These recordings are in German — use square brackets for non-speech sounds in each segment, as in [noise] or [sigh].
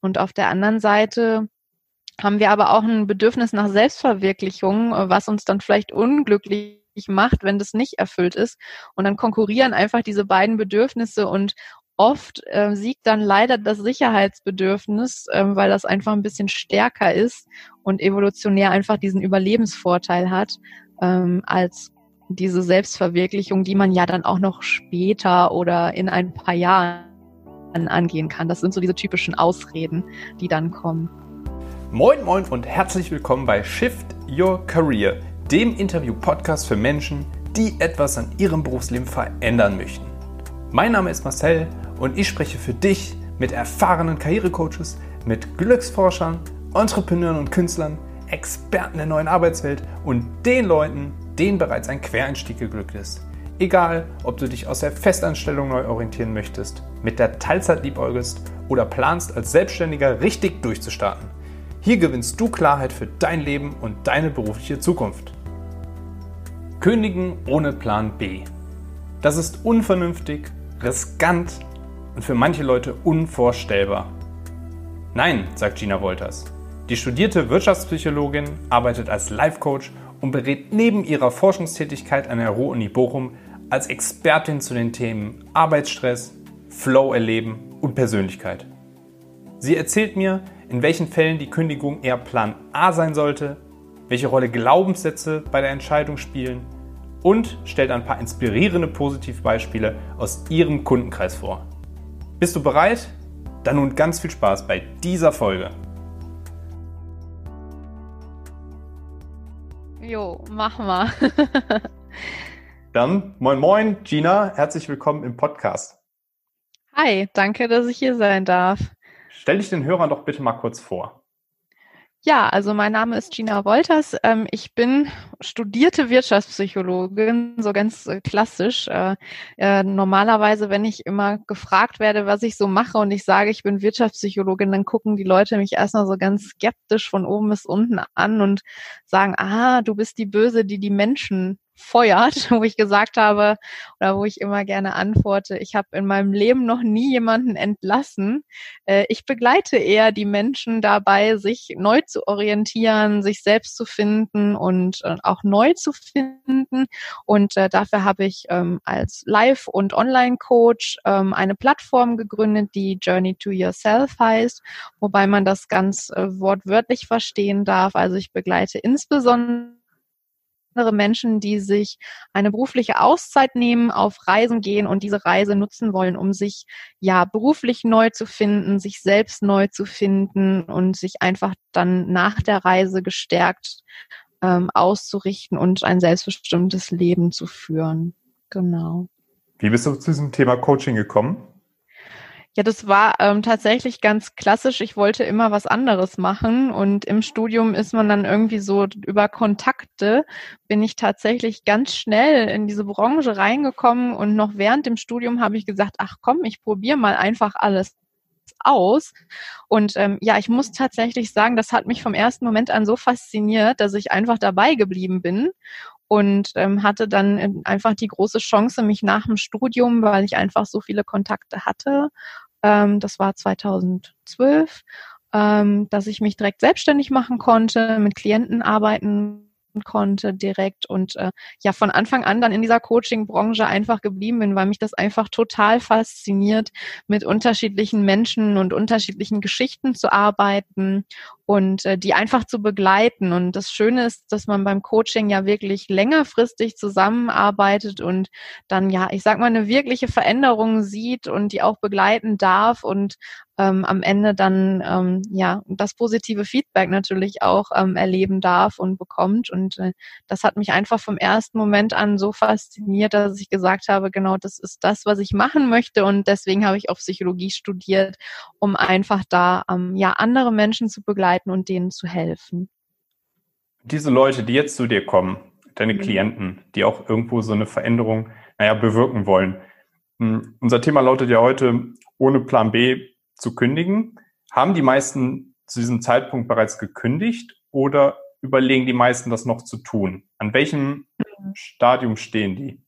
Und auf der anderen Seite haben wir aber auch ein Bedürfnis nach Selbstverwirklichung, was uns dann vielleicht unglücklich macht, wenn das nicht erfüllt ist. Und dann konkurrieren einfach diese beiden Bedürfnisse und oft äh, siegt dann leider das Sicherheitsbedürfnis, äh, weil das einfach ein bisschen stärker ist und evolutionär einfach diesen Überlebensvorteil hat, ähm, als diese Selbstverwirklichung, die man ja dann auch noch später oder in ein paar Jahren angehen kann. Das sind so diese typischen Ausreden, die dann kommen. Moin, moin und herzlich willkommen bei Shift Your Career, dem Interview-Podcast für Menschen, die etwas an ihrem Berufsleben verändern möchten. Mein Name ist Marcel und ich spreche für dich mit erfahrenen Karrierecoaches, mit Glücksforschern, Entrepreneuren und Künstlern, Experten der neuen Arbeitswelt und den Leuten, denen bereits ein Quereinstieg geglückt ist. Egal, ob du dich aus der Festanstellung neu orientieren möchtest, mit der Teilzeit liebäugelst oder planst, als Selbstständiger richtig durchzustarten. Hier gewinnst du Klarheit für dein Leben und deine berufliche Zukunft. Kündigen ohne Plan B. Das ist unvernünftig, riskant und für manche Leute unvorstellbar. Nein, sagt Gina Wolters. Die studierte Wirtschaftspsychologin arbeitet als Life-Coach und berät neben ihrer Forschungstätigkeit an der Ruhr-Uni Bochum als Expertin zu den Themen Arbeitsstress, Flow erleben und Persönlichkeit. Sie erzählt mir, in welchen Fällen die Kündigung eher Plan A sein sollte, welche Rolle Glaubenssätze bei der Entscheidung spielen und stellt ein paar inspirierende Positivbeispiele aus ihrem Kundenkreis vor. Bist du bereit? Dann nun ganz viel Spaß bei dieser Folge. Jo, mach mal. [laughs] Dann moin moin, Gina, herzlich willkommen im Podcast. Hi, danke, dass ich hier sein darf. Stell dich den Hörern doch bitte mal kurz vor. Ja, also mein Name ist Gina Wolters. Ähm, ich bin studierte Wirtschaftspsychologin, so ganz äh, klassisch. Äh, äh, normalerweise, wenn ich immer gefragt werde, was ich so mache und ich sage, ich bin Wirtschaftspsychologin, dann gucken die Leute mich erstmal so ganz skeptisch von oben bis unten an und sagen, ah, du bist die Böse, die die Menschen feuert, [laughs] wo ich gesagt habe oder wo ich immer gerne antworte, ich habe in meinem Leben noch nie jemanden entlassen. Äh, ich begleite eher die Menschen dabei, sich neu zu orientieren, sich selbst zu finden und äh, auch neu zu finden. Und äh, dafür habe ich ähm, als Live- und Online-Coach ähm, eine Plattform gegründet, die Journey to Yourself heißt, wobei man das ganz wortwörtlich verstehen darf. Also ich begleite insbesondere andere Menschen, die sich eine berufliche Auszeit nehmen, auf Reisen gehen und diese Reise nutzen wollen, um sich ja beruflich neu zu finden, sich selbst neu zu finden und sich einfach dann nach der Reise gestärkt ähm, auszurichten und ein selbstbestimmtes Leben zu führen. Genau. Wie bist du zu diesem Thema Coaching gekommen? Ja, das war ähm, tatsächlich ganz klassisch. Ich wollte immer was anderes machen und im Studium ist man dann irgendwie so über Kontakte bin ich tatsächlich ganz schnell in diese Branche reingekommen und noch während dem Studium habe ich gesagt, ach komm, ich probiere mal einfach alles aus. Und ähm, ja, ich muss tatsächlich sagen, das hat mich vom ersten Moment an so fasziniert, dass ich einfach dabei geblieben bin und ähm, hatte dann äh, einfach die große Chance, mich nach dem Studium, weil ich einfach so viele Kontakte hatte, ähm, das war 2012, ähm, dass ich mich direkt selbstständig machen konnte, mit Klienten arbeiten konnte direkt und äh, ja von Anfang an dann in dieser Coaching-Branche einfach geblieben bin, weil mich das einfach total fasziniert, mit unterschiedlichen Menschen und unterschiedlichen Geschichten zu arbeiten und äh, die einfach zu begleiten. Und das Schöne ist, dass man beim Coaching ja wirklich längerfristig zusammenarbeitet und dann ja, ich sag mal, eine wirkliche Veränderung sieht und die auch begleiten darf und ähm, am Ende dann ähm, ja das positive Feedback natürlich auch ähm, erleben darf und bekommt. Und äh, das hat mich einfach vom ersten Moment an so fasziniert, dass ich gesagt habe, genau das ist das, was ich machen möchte. Und deswegen habe ich auch Psychologie studiert, um einfach da ähm, ja andere Menschen zu begleiten und denen zu helfen. Diese Leute, die jetzt zu dir kommen, deine mhm. Klienten, die auch irgendwo so eine Veränderung, naja, bewirken wollen. Hm, unser Thema lautet ja heute, ohne Plan B zu kündigen. Haben die meisten zu diesem Zeitpunkt bereits gekündigt oder überlegen die meisten das noch zu tun? An welchem Stadium stehen die?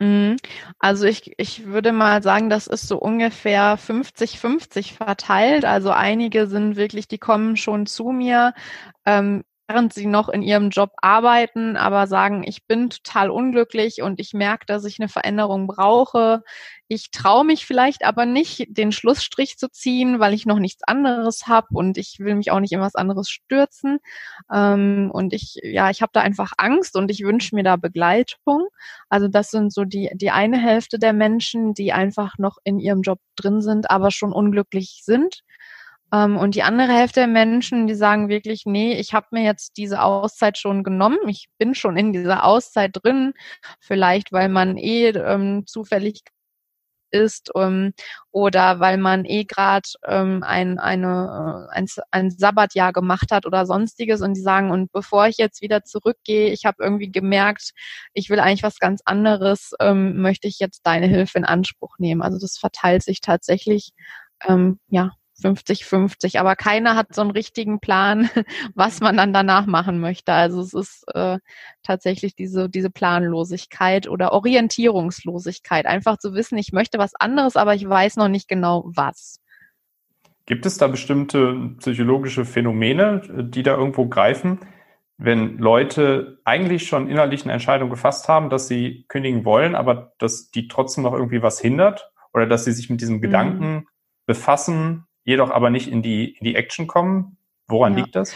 Mhm. Also ich, ich würde mal sagen, das ist so ungefähr 50-50 verteilt. Also einige sind wirklich, die kommen schon zu mir, ähm, während sie noch in ihrem Job arbeiten, aber sagen, ich bin total unglücklich und ich merke, dass ich eine Veränderung brauche. Ich traue mich vielleicht aber nicht, den Schlussstrich zu ziehen, weil ich noch nichts anderes habe und ich will mich auch nicht in was anderes stürzen. Ähm, und ich, ja, ich habe da einfach Angst und ich wünsche mir da Begleitung. Also das sind so die, die eine Hälfte der Menschen, die einfach noch in ihrem Job drin sind, aber schon unglücklich sind und die andere Hälfte der Menschen, die sagen wirklich, nee, ich habe mir jetzt diese Auszeit schon genommen, ich bin schon in dieser Auszeit drin, vielleicht weil man eh ähm, zufällig ist ähm, oder weil man eh gerade ähm, ein, eine, äh, ein, ein Sabbatjahr gemacht hat oder sonstiges. Und die sagen, und bevor ich jetzt wieder zurückgehe, ich habe irgendwie gemerkt, ich will eigentlich was ganz anderes, ähm, möchte ich jetzt deine Hilfe in Anspruch nehmen. Also das verteilt sich tatsächlich ähm, ja 50-50, aber keiner hat so einen richtigen Plan, [laughs] was man dann danach machen möchte. Also es ist äh, tatsächlich diese, diese Planlosigkeit oder Orientierungslosigkeit. Einfach zu wissen, ich möchte was anderes, aber ich weiß noch nicht genau was. Gibt es da bestimmte psychologische Phänomene, die da irgendwo greifen, wenn Leute eigentlich schon innerlich eine Entscheidung gefasst haben, dass sie kündigen wollen, aber dass die trotzdem noch irgendwie was hindert oder dass sie sich mit diesem mhm. Gedanken befassen, jedoch aber nicht in die, in die Action kommen. Woran ja. liegt das?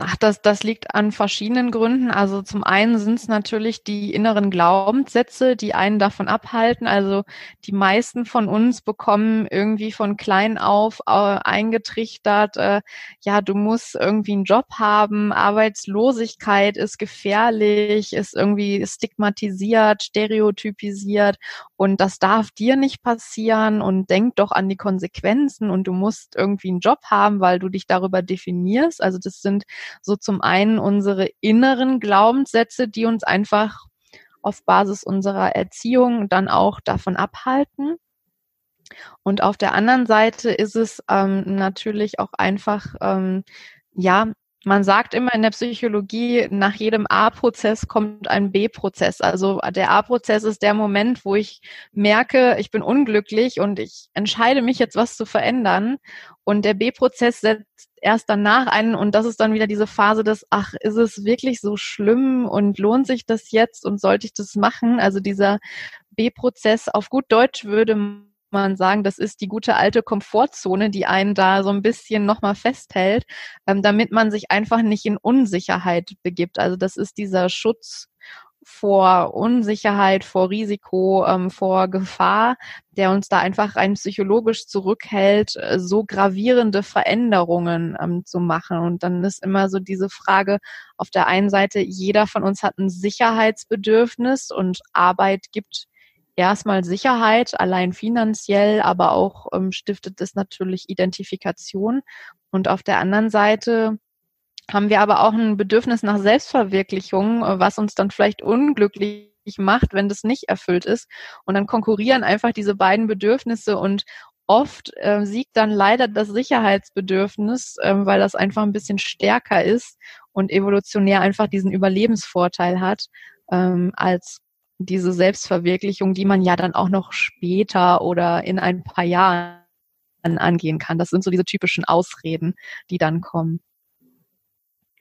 Ach, das, das liegt an verschiedenen Gründen. Also zum einen sind es natürlich die inneren Glaubenssätze, die einen davon abhalten. Also die meisten von uns bekommen irgendwie von klein auf äh, eingetrichtert, äh, ja, du musst irgendwie einen Job haben, Arbeitslosigkeit ist gefährlich, ist irgendwie stigmatisiert, stereotypisiert und das darf dir nicht passieren und denk doch an die Konsequenzen und du musst irgendwie einen Job haben, weil du dich darüber definierst. Also das sind so zum einen unsere inneren Glaubenssätze, die uns einfach auf Basis unserer Erziehung dann auch davon abhalten. Und auf der anderen Seite ist es ähm, natürlich auch einfach, ähm, ja, man sagt immer in der Psychologie, nach jedem A-Prozess kommt ein B-Prozess. Also der A-Prozess ist der Moment, wo ich merke, ich bin unglücklich und ich entscheide mich jetzt was zu verändern. Und der B-Prozess setzt erst danach ein und das ist dann wieder diese Phase des, ach, ist es wirklich so schlimm und lohnt sich das jetzt und sollte ich das machen? Also dieser B-Prozess auf gut Deutsch würde man sagen, das ist die gute alte Komfortzone, die einen da so ein bisschen nochmal festhält, ähm, damit man sich einfach nicht in Unsicherheit begibt. Also das ist dieser Schutz vor Unsicherheit, vor Risiko, ähm, vor Gefahr, der uns da einfach rein psychologisch zurückhält, äh, so gravierende Veränderungen ähm, zu machen. Und dann ist immer so diese Frage, auf der einen Seite, jeder von uns hat ein Sicherheitsbedürfnis und Arbeit gibt erstmal Sicherheit, allein finanziell, aber auch ähm, stiftet es natürlich Identifikation. Und auf der anderen Seite haben wir aber auch ein Bedürfnis nach Selbstverwirklichung, was uns dann vielleicht unglücklich macht, wenn das nicht erfüllt ist. Und dann konkurrieren einfach diese beiden Bedürfnisse und oft äh, siegt dann leider das Sicherheitsbedürfnis, äh, weil das einfach ein bisschen stärker ist und evolutionär einfach diesen Überlebensvorteil hat, ähm, als diese Selbstverwirklichung, die man ja dann auch noch später oder in ein paar Jahren angehen kann. Das sind so diese typischen Ausreden, die dann kommen.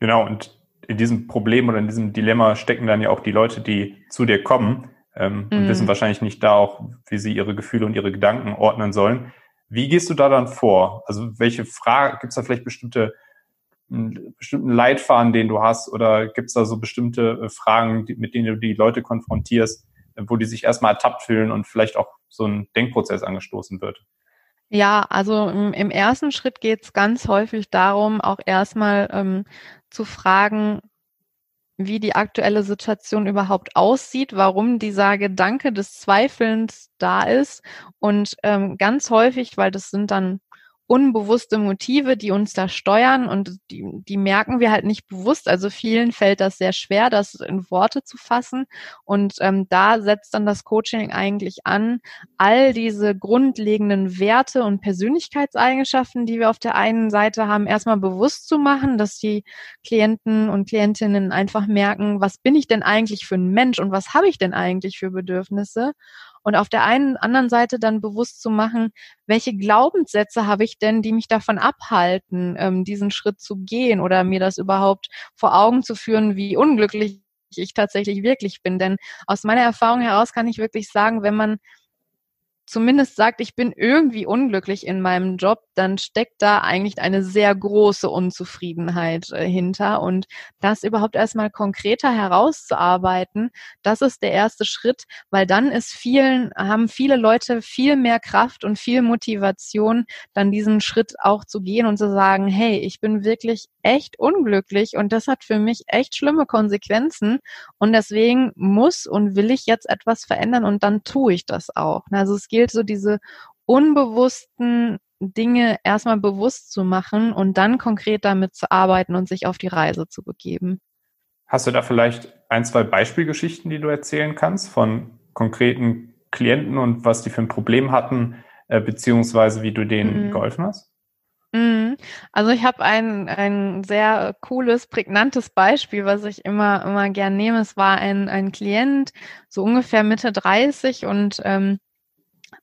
Genau, und in diesem Problem oder in diesem Dilemma stecken dann ja auch die Leute, die zu dir kommen ähm, mhm. und wissen wahrscheinlich nicht da auch, wie sie ihre Gefühle und ihre Gedanken ordnen sollen. Wie gehst du da dann vor? Also welche Frage, gibt es da vielleicht bestimmte bestimmten Leitfaden, den du hast? Oder gibt es da so bestimmte äh, Fragen, die, mit denen du die Leute konfrontierst, äh, wo die sich erstmal ertappt fühlen und vielleicht auch so ein Denkprozess angestoßen wird? Ja, also im, im ersten Schritt geht es ganz häufig darum, auch erstmal ähm, zu fragen, wie die aktuelle Situation überhaupt aussieht, warum dieser Gedanke des Zweifelns da ist. Und ähm, ganz häufig, weil das sind dann unbewusste Motive, die uns da steuern und die, die merken wir halt nicht bewusst. Also vielen fällt das sehr schwer, das in Worte zu fassen. Und ähm, da setzt dann das Coaching eigentlich an, all diese grundlegenden Werte und Persönlichkeitseigenschaften, die wir auf der einen Seite haben, erstmal bewusst zu machen, dass die Klienten und Klientinnen einfach merken, was bin ich denn eigentlich für ein Mensch und was habe ich denn eigentlich für Bedürfnisse? Und auf der einen anderen Seite dann bewusst zu machen, welche Glaubenssätze habe ich denn, die mich davon abhalten, ähm, diesen Schritt zu gehen oder mir das überhaupt vor Augen zu führen, wie unglücklich ich tatsächlich wirklich bin. Denn aus meiner Erfahrung heraus kann ich wirklich sagen, wenn man zumindest sagt, ich bin irgendwie unglücklich in meinem Job, dann steckt da eigentlich eine sehr große Unzufriedenheit äh, hinter. Und das überhaupt erstmal konkreter herauszuarbeiten, das ist der erste Schritt, weil dann ist vielen, haben viele Leute viel mehr Kraft und viel Motivation, dann diesen Schritt auch zu gehen und zu sagen, hey, ich bin wirklich echt unglücklich und das hat für mich echt schlimme Konsequenzen und deswegen muss und will ich jetzt etwas verändern und dann tue ich das auch. Also es gilt so diese unbewussten Dinge erstmal bewusst zu machen und dann konkret damit zu arbeiten und sich auf die Reise zu begeben. Hast du da vielleicht ein, zwei Beispielgeschichten, die du erzählen kannst von konkreten Klienten und was die für ein Problem hatten, äh, beziehungsweise wie du denen mhm. geholfen hast? Mhm. Also ich habe ein, ein sehr cooles, prägnantes Beispiel, was ich immer, immer gern nehme. Es war ein, ein Klient, so ungefähr Mitte 30 und ähm,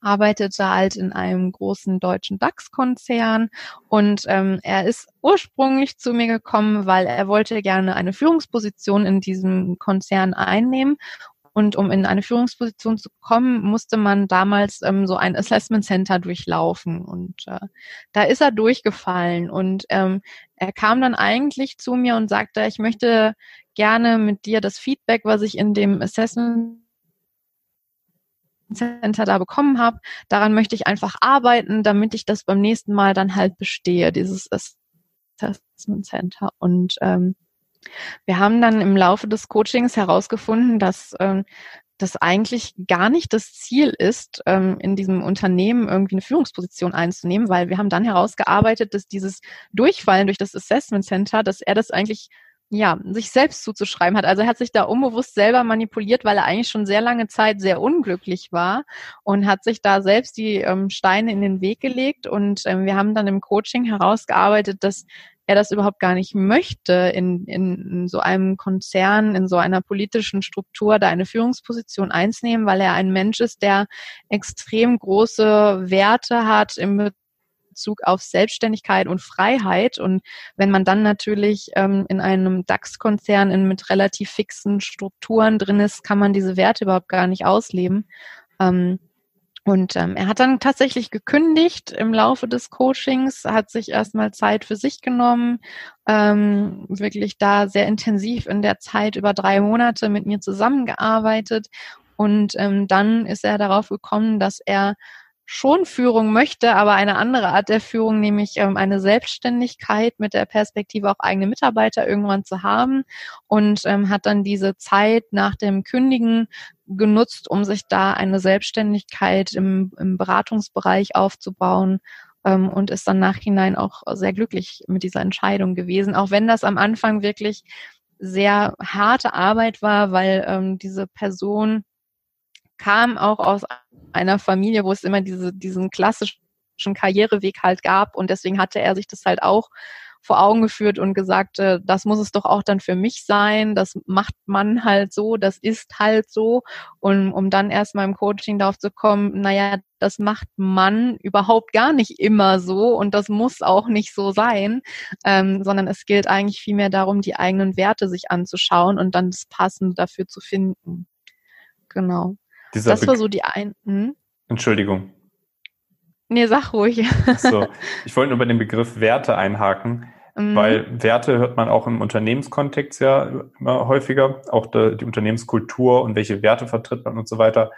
arbeitete halt in einem großen deutschen DAX-Konzern und ähm, er ist ursprünglich zu mir gekommen, weil er wollte gerne eine Führungsposition in diesem Konzern einnehmen und um in eine Führungsposition zu kommen, musste man damals ähm, so ein Assessment Center durchlaufen. Und äh, da ist er durchgefallen. Und ähm, er kam dann eigentlich zu mir und sagte, ich möchte gerne mit dir das Feedback, was ich in dem Assessment Center da bekommen habe, daran möchte ich einfach arbeiten, damit ich das beim nächsten Mal dann halt bestehe, dieses Assessment Center. Und ähm, wir haben dann im Laufe des Coachings herausgefunden, dass ähm, das eigentlich gar nicht das Ziel ist, ähm, in diesem Unternehmen irgendwie eine Führungsposition einzunehmen, weil wir haben dann herausgearbeitet, dass dieses Durchfallen durch das Assessment Center, dass er das eigentlich ja, sich selbst zuzuschreiben hat. Also er hat sich da unbewusst selber manipuliert, weil er eigentlich schon sehr lange Zeit sehr unglücklich war und hat sich da selbst die ähm, Steine in den Weg gelegt. Und ähm, wir haben dann im Coaching herausgearbeitet, dass er das überhaupt gar nicht möchte, in, in so einem Konzern, in so einer politischen Struktur da eine Führungsposition einzunehmen, weil er ein Mensch ist, der extrem große Werte hat im Bezug auf Selbstständigkeit und Freiheit. Und wenn man dann natürlich ähm, in einem DAX-Konzern mit relativ fixen Strukturen drin ist, kann man diese Werte überhaupt gar nicht ausleben. Ähm, und ähm, er hat dann tatsächlich gekündigt im Laufe des Coachings, hat sich erstmal Zeit für sich genommen, ähm, wirklich da sehr intensiv in der Zeit über drei Monate mit mir zusammengearbeitet. Und ähm, dann ist er darauf gekommen, dass er schon Führung möchte, aber eine andere Art der Führung, nämlich ähm, eine Selbstständigkeit mit der Perspektive auch eigene Mitarbeiter irgendwann zu haben und ähm, hat dann diese Zeit nach dem Kündigen genutzt, um sich da eine Selbstständigkeit im, im Beratungsbereich aufzubauen ähm, und ist dann nachhinein auch sehr glücklich mit dieser Entscheidung gewesen, auch wenn das am Anfang wirklich sehr harte Arbeit war, weil ähm, diese Person kam auch aus einer Familie, wo es immer diese, diesen klassischen Karriereweg halt gab und deswegen hatte er sich das halt auch vor Augen geführt und gesagt, äh, das muss es doch auch dann für mich sein, das macht man halt so, das ist halt so. Und um dann erstmal im Coaching darauf zu kommen, naja, das macht man überhaupt gar nicht immer so und das muss auch nicht so sein, ähm, sondern es gilt eigentlich vielmehr darum, die eigenen Werte sich anzuschauen und dann das Passende dafür zu finden. Genau. Dieser das war so die ein. Hm? Entschuldigung. Nee, sag ruhig. so, [laughs] ich wollte nur bei dem Begriff Werte einhaken, mhm. weil Werte hört man auch im Unternehmenskontext ja immer häufiger, auch die, die Unternehmenskultur und welche Werte vertritt man und so weiter.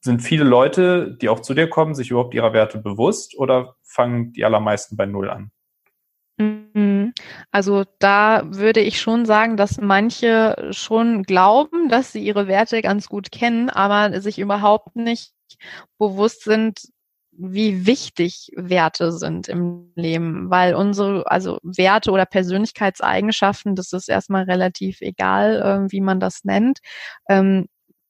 Sind viele Leute, die auch zu dir kommen, sich überhaupt ihrer Werte bewusst oder fangen die allermeisten bei Null an? Mhm. Also da würde ich schon sagen, dass manche schon glauben, dass sie ihre Werte ganz gut kennen, aber sich überhaupt nicht bewusst sind, wie wichtig Werte sind im Leben, weil unsere, also Werte oder Persönlichkeitseigenschaften, das ist erstmal relativ egal, äh, wie man das nennt, ähm,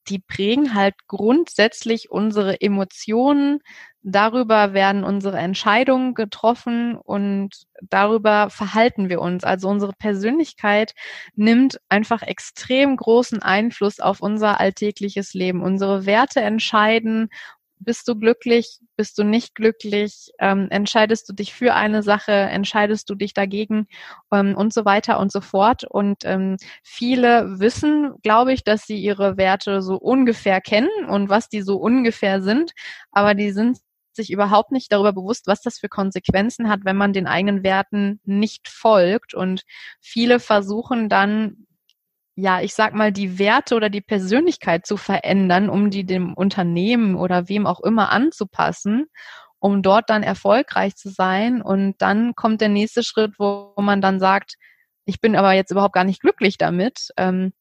die prägen halt grundsätzlich unsere Emotionen. Darüber werden unsere Entscheidungen getroffen und darüber verhalten wir uns. Also unsere Persönlichkeit nimmt einfach extrem großen Einfluss auf unser alltägliches Leben. Unsere Werte entscheiden bist du glücklich, bist du nicht glücklich, ähm, entscheidest du dich für eine Sache, entscheidest du dich dagegen? Ähm, und so weiter und so fort. Und ähm, viele wissen, glaube ich, dass sie ihre Werte so ungefähr kennen und was die so ungefähr sind, aber die sind sich überhaupt nicht darüber bewusst, was das für Konsequenzen hat, wenn man den eigenen Werten nicht folgt. Und viele versuchen dann ja, ich sag mal, die Werte oder die Persönlichkeit zu verändern, um die dem Unternehmen oder wem auch immer anzupassen, um dort dann erfolgreich zu sein. Und dann kommt der nächste Schritt, wo man dann sagt, ich bin aber jetzt überhaupt gar nicht glücklich damit, ähm,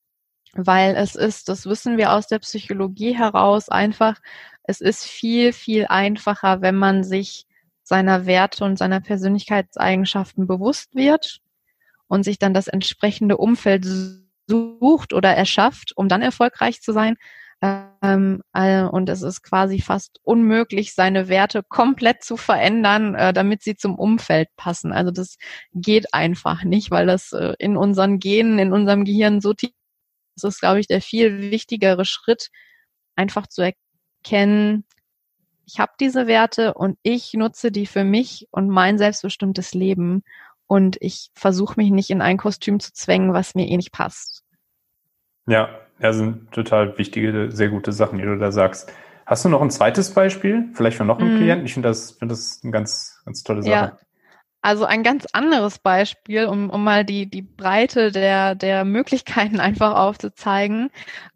weil es ist, das wissen wir aus der Psychologie heraus, einfach, es ist viel, viel einfacher, wenn man sich seiner Werte und seiner Persönlichkeitseigenschaften bewusst wird und sich dann das entsprechende Umfeld sucht oder erschafft, um dann erfolgreich zu sein. Ähm, äh, und es ist quasi fast unmöglich, seine Werte komplett zu verändern, äh, damit sie zum Umfeld passen. Also das geht einfach nicht, weil das äh, in unseren Genen, in unserem Gehirn so tief ist. Das ist, glaube ich, der viel wichtigere Schritt, einfach zu erkennen, ich habe diese Werte und ich nutze die für mich und mein selbstbestimmtes Leben und ich versuche mich nicht in ein Kostüm zu zwängen, was mir eh nicht passt. Ja, das sind total wichtige, sehr gute Sachen, die du da sagst. Hast du noch ein zweites Beispiel? Vielleicht von noch einem mm. Klienten? Ich finde das, finde das eine ganz, ganz tolle Sache. Ja. Also ein ganz anderes Beispiel, um, um mal die, die Breite der, der Möglichkeiten [laughs] einfach aufzuzeigen.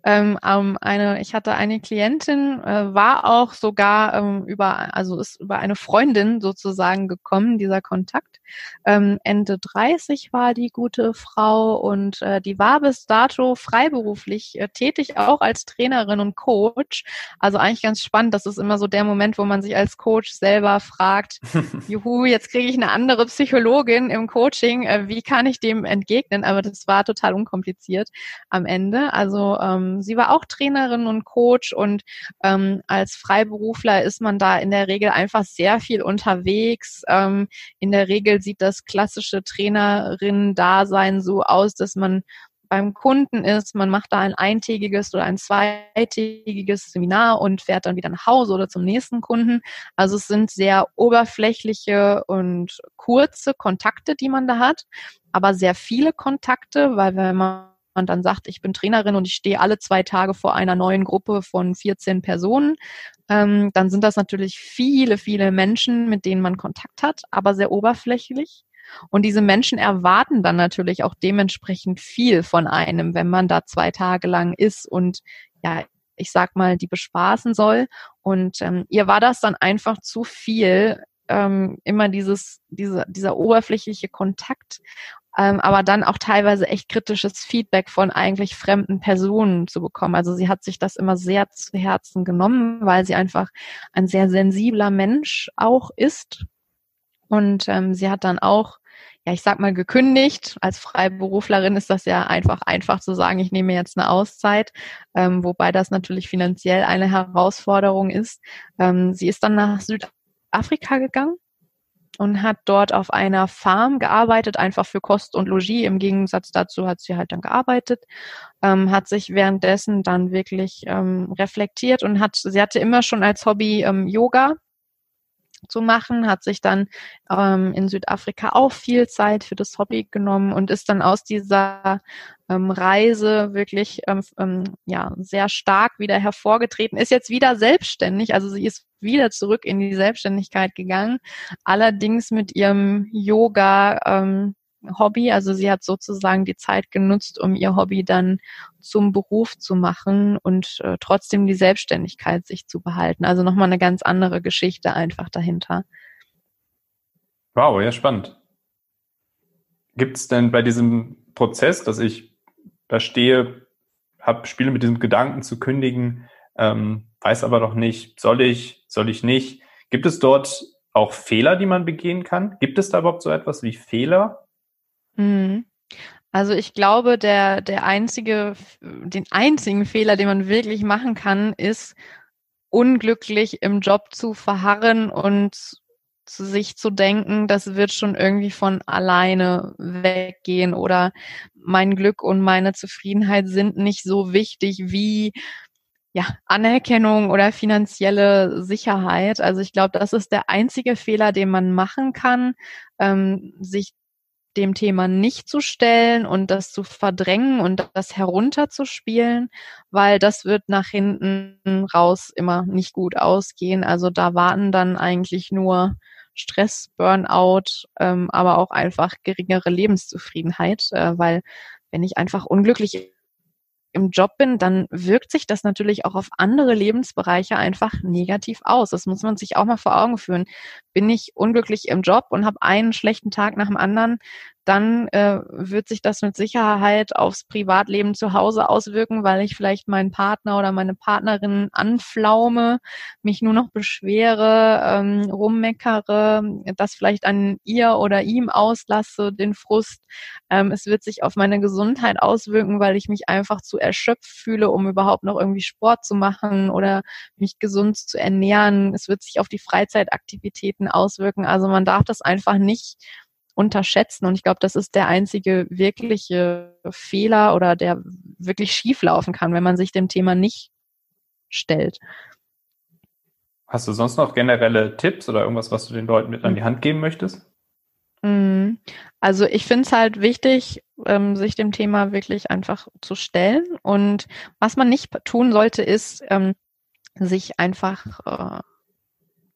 Ähm, ähm, eine, ich hatte eine Klientin, äh, war auch sogar ähm, über, also ist über eine Freundin sozusagen gekommen, dieser Kontakt. Ähm, Ende 30 war die gute Frau und äh, die war bis dato freiberuflich äh, tätig, auch als Trainerin und Coach. Also eigentlich ganz spannend. Das ist immer so der Moment, wo man sich als Coach selber fragt, [laughs] juhu, jetzt kriege ich eine andere Psychologin im Coaching, äh, wie kann ich dem entgegnen? Aber das war total unkompliziert am Ende. Also ähm, sie war auch Trainerin und Coach und ähm, als Freiberufler ist man da in der Regel einfach sehr viel unterwegs. Ähm, in der Regel sieht das klassische Trainerin-Dasein so aus, dass man beim Kunden ist, man macht da ein eintägiges oder ein zweitägiges Seminar und fährt dann wieder nach Hause oder zum nächsten Kunden. Also es sind sehr oberflächliche und kurze Kontakte, die man da hat, aber sehr viele Kontakte, weil wenn man dann sagt, ich bin Trainerin und ich stehe alle zwei Tage vor einer neuen Gruppe von 14 Personen, ähm, dann sind das natürlich viele, viele Menschen, mit denen man Kontakt hat, aber sehr oberflächlich. Und diese Menschen erwarten dann natürlich auch dementsprechend viel von einem, wenn man da zwei Tage lang ist und ja, ich sag mal, die bespaßen soll. Und ähm, ihr war das dann einfach zu viel, ähm, immer dieses, diese, dieser oberflächliche Kontakt, ähm, aber dann auch teilweise echt kritisches Feedback von eigentlich fremden Personen zu bekommen. Also sie hat sich das immer sehr zu Herzen genommen, weil sie einfach ein sehr sensibler Mensch auch ist und ähm, sie hat dann auch, ja, ich sag mal, gekündigt. Als Freiberuflerin ist das ja einfach einfach zu sagen, ich nehme jetzt eine Auszeit, ähm, wobei das natürlich finanziell eine Herausforderung ist. Ähm, sie ist dann nach Südafrika gegangen und hat dort auf einer Farm gearbeitet, einfach für Kost und Logis. Im Gegensatz dazu hat sie halt dann gearbeitet, ähm, hat sich währenddessen dann wirklich ähm, reflektiert und hat, sie hatte immer schon als Hobby ähm, Yoga zu machen, hat sich dann ähm, in Südafrika auch viel Zeit für das Hobby genommen und ist dann aus dieser ähm, Reise wirklich ähm, ähm, ja sehr stark wieder hervorgetreten, ist jetzt wieder selbstständig, also sie ist wieder zurück in die Selbstständigkeit gegangen, allerdings mit ihrem Yoga ähm, Hobby. Also sie hat sozusagen die Zeit genutzt, um ihr Hobby dann zum Beruf zu machen und äh, trotzdem die Selbstständigkeit sich zu behalten. Also nochmal eine ganz andere Geschichte einfach dahinter. Wow, ja, spannend. Gibt es denn bei diesem Prozess, dass ich da stehe, hab, spiele mit diesem Gedanken zu kündigen, ähm, weiß aber noch nicht, soll ich, soll ich nicht, Gibt es dort auch Fehler, die man begehen kann? Gibt es da überhaupt so etwas wie Fehler? Mhm. Also ich glaube, der, der einzige, den einzigen Fehler, den man wirklich machen kann, ist, unglücklich im Job zu verharren und zu sich zu denken, das wird schon irgendwie von alleine weggehen oder mein Glück und meine Zufriedenheit sind nicht so wichtig wie ja, Anerkennung oder finanzielle Sicherheit. Also ich glaube, das ist der einzige Fehler, den man machen kann, ähm, sich dem Thema nicht zu stellen und das zu verdrängen und das herunterzuspielen, weil das wird nach hinten raus immer nicht gut ausgehen. Also da warten dann eigentlich nur Stress, Burnout, ähm, aber auch einfach geringere Lebenszufriedenheit, äh, weil wenn ich einfach unglücklich im Job bin, dann wirkt sich das natürlich auch auf andere Lebensbereiche einfach negativ aus. Das muss man sich auch mal vor Augen führen. Bin ich unglücklich im Job und habe einen schlechten Tag nach dem anderen, dann äh, wird sich das mit Sicherheit aufs Privatleben zu Hause auswirken, weil ich vielleicht meinen Partner oder meine Partnerin anflaume, mich nur noch beschwere, ähm, rummeckere, das vielleicht an ihr oder ihm auslasse, den Frust. Ähm, es wird sich auf meine Gesundheit auswirken, weil ich mich einfach zu erschöpft fühle, um überhaupt noch irgendwie Sport zu machen oder mich gesund zu ernähren. Es wird sich auf die Freizeitaktivitäten auswirken. Also man darf das einfach nicht unterschätzen. Und ich glaube, das ist der einzige wirkliche Fehler oder der wirklich schief laufen kann, wenn man sich dem Thema nicht stellt. Hast du sonst noch generelle Tipps oder irgendwas, was du den Leuten mit an die Hand geben möchtest? Mhm. Also ich finde es halt wichtig, ähm, sich dem Thema wirklich einfach zu stellen. Und was man nicht tun sollte, ist, ähm, sich einfach äh,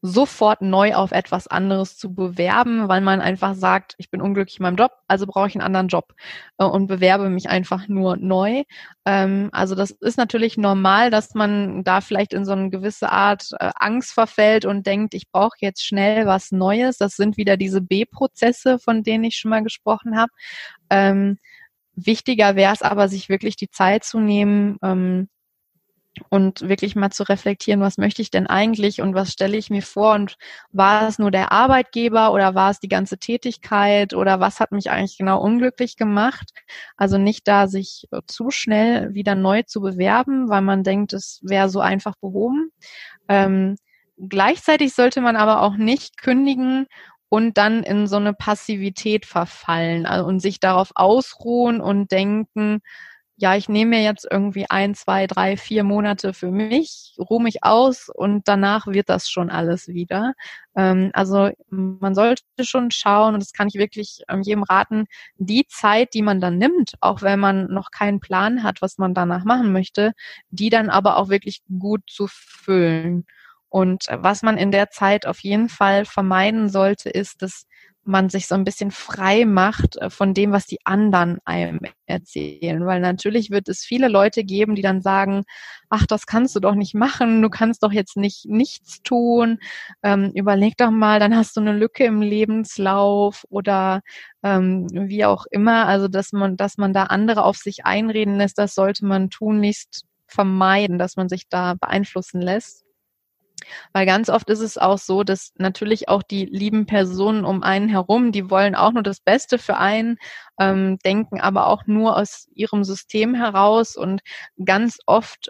sofort neu auf etwas anderes zu bewerben, weil man einfach sagt, ich bin unglücklich in meinem Job, also brauche ich einen anderen Job äh, und bewerbe mich einfach nur neu. Ähm, also das ist natürlich normal, dass man da vielleicht in so eine gewisse Art äh, Angst verfällt und denkt, ich brauche jetzt schnell was Neues. Das sind wieder diese B-Prozesse, von denen ich schon mal gesprochen habe. Ähm, wichtiger wäre es aber, sich wirklich die Zeit zu nehmen, ähm, und wirklich mal zu reflektieren, was möchte ich denn eigentlich und was stelle ich mir vor und war es nur der Arbeitgeber oder war es die ganze Tätigkeit oder was hat mich eigentlich genau unglücklich gemacht? Also nicht da sich äh, zu schnell wieder neu zu bewerben, weil man denkt, es wäre so einfach behoben. Ähm, gleichzeitig sollte man aber auch nicht kündigen und dann in so eine Passivität verfallen also, und sich darauf ausruhen und denken, ja, ich nehme mir jetzt irgendwie ein, zwei, drei, vier Monate für mich, ruhe mich aus und danach wird das schon alles wieder. Ähm, also man sollte schon schauen, und das kann ich wirklich ähm, jedem raten, die Zeit, die man dann nimmt, auch wenn man noch keinen Plan hat, was man danach machen möchte, die dann aber auch wirklich gut zu füllen. Und was man in der Zeit auf jeden Fall vermeiden sollte, ist, dass man sich so ein bisschen frei macht äh, von dem, was die anderen einem erzählen. Weil natürlich wird es viele Leute geben, die dann sagen, ach, das kannst du doch nicht machen, du kannst doch jetzt nicht nichts tun, ähm, überleg doch mal, dann hast du eine Lücke im Lebenslauf oder ähm, wie auch immer. Also dass man, dass man da andere auf sich einreden lässt, das sollte man tunlichst vermeiden, dass man sich da beeinflussen lässt. Weil ganz oft ist es auch so, dass natürlich auch die lieben Personen um einen herum, die wollen auch nur das Beste für einen, ähm, denken aber auch nur aus ihrem System heraus und ganz oft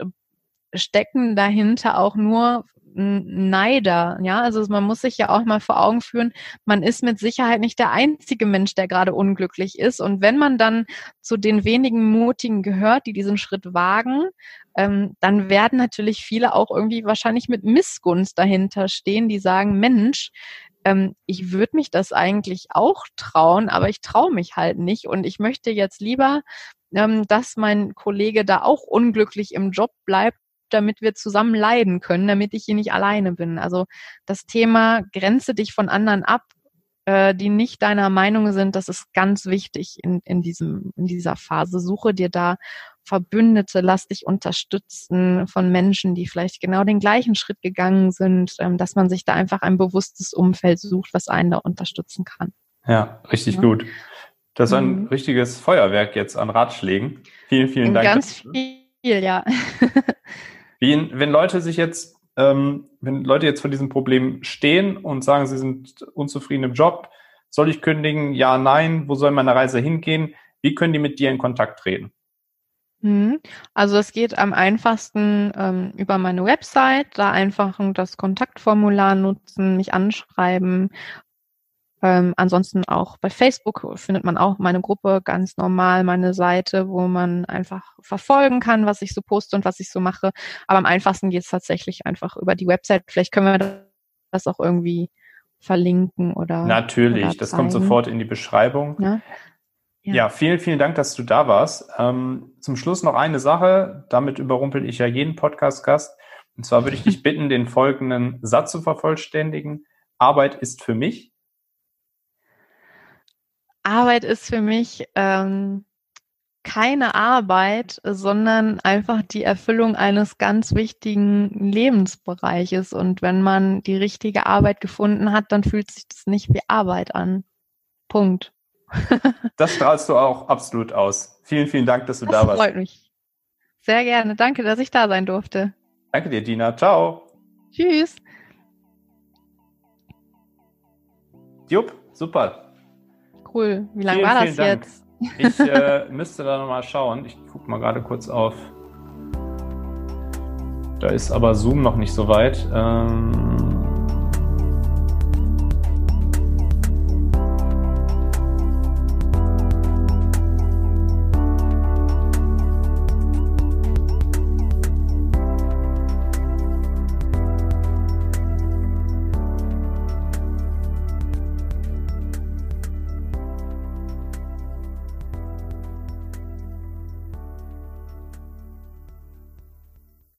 stecken dahinter auch nur Neider, ja, also man muss sich ja auch mal vor Augen führen, man ist mit Sicherheit nicht der einzige Mensch, der gerade unglücklich ist. Und wenn man dann zu den wenigen Mutigen gehört, die diesen Schritt wagen, ähm, dann werden natürlich viele auch irgendwie wahrscheinlich mit Missgunst dahinter stehen, die sagen, Mensch, ähm, ich würde mich das eigentlich auch trauen, aber ich traue mich halt nicht. Und ich möchte jetzt lieber, ähm, dass mein Kollege da auch unglücklich im Job bleibt, damit wir zusammen leiden können, damit ich hier nicht alleine bin. Also das Thema grenze dich von anderen ab, äh, die nicht deiner Meinung sind, das ist ganz wichtig in, in, diesem, in dieser Phase. Suche dir da Verbündete, lass dich unterstützen von Menschen, die vielleicht genau den gleichen Schritt gegangen sind, ähm, dass man sich da einfach ein bewusstes Umfeld sucht, was einen da unterstützen kann. Ja, richtig ja. gut. Das ist ein mhm. richtiges Feuerwerk jetzt an Ratschlägen. Vielen, vielen Dank. Ganz viel, ja. [laughs] Wie, wenn Leute sich jetzt äh, ähm, wenn Leute jetzt vor diesem Problem stehen und sagen, sie sind unzufrieden im Job, soll ich kündigen? Ja, nein. Wo soll meine Reise hingehen? Wie können die mit dir in Kontakt treten? Mhm. Also es geht am einfachsten ähm, über meine Website, da einfach das Kontaktformular nutzen, mich anschreiben. Ähm, ansonsten auch bei Facebook findet man auch meine Gruppe ganz normal, meine Seite, wo man einfach verfolgen kann, was ich so poste und was ich so mache. Aber am einfachsten geht es tatsächlich einfach über die Website. Vielleicht können wir das auch irgendwie verlinken oder. Natürlich, oder das kommt sofort in die Beschreibung. Ja? Ja. ja, vielen, vielen Dank, dass du da warst. Ähm, zum Schluss noch eine Sache. Damit überrumpel ich ja jeden Podcast-Gast. Und zwar würde ich dich [laughs] bitten, den folgenden Satz zu vervollständigen. Arbeit ist für mich. Arbeit ist für mich ähm, keine Arbeit, sondern einfach die Erfüllung eines ganz wichtigen Lebensbereiches. Und wenn man die richtige Arbeit gefunden hat, dann fühlt sich das nicht wie Arbeit an. Punkt. [laughs] das strahlst du auch absolut aus. Vielen, vielen Dank, dass du das da warst. Freut mich. Sehr gerne. Danke, dass ich da sein durfte. Danke dir, Dina. Ciao. Tschüss. Jupp, super. Cool. Wie lange war das jetzt? Ich äh, [laughs] müsste da nochmal schauen. Ich gucke mal gerade kurz auf. Da ist aber Zoom noch nicht so weit. Ähm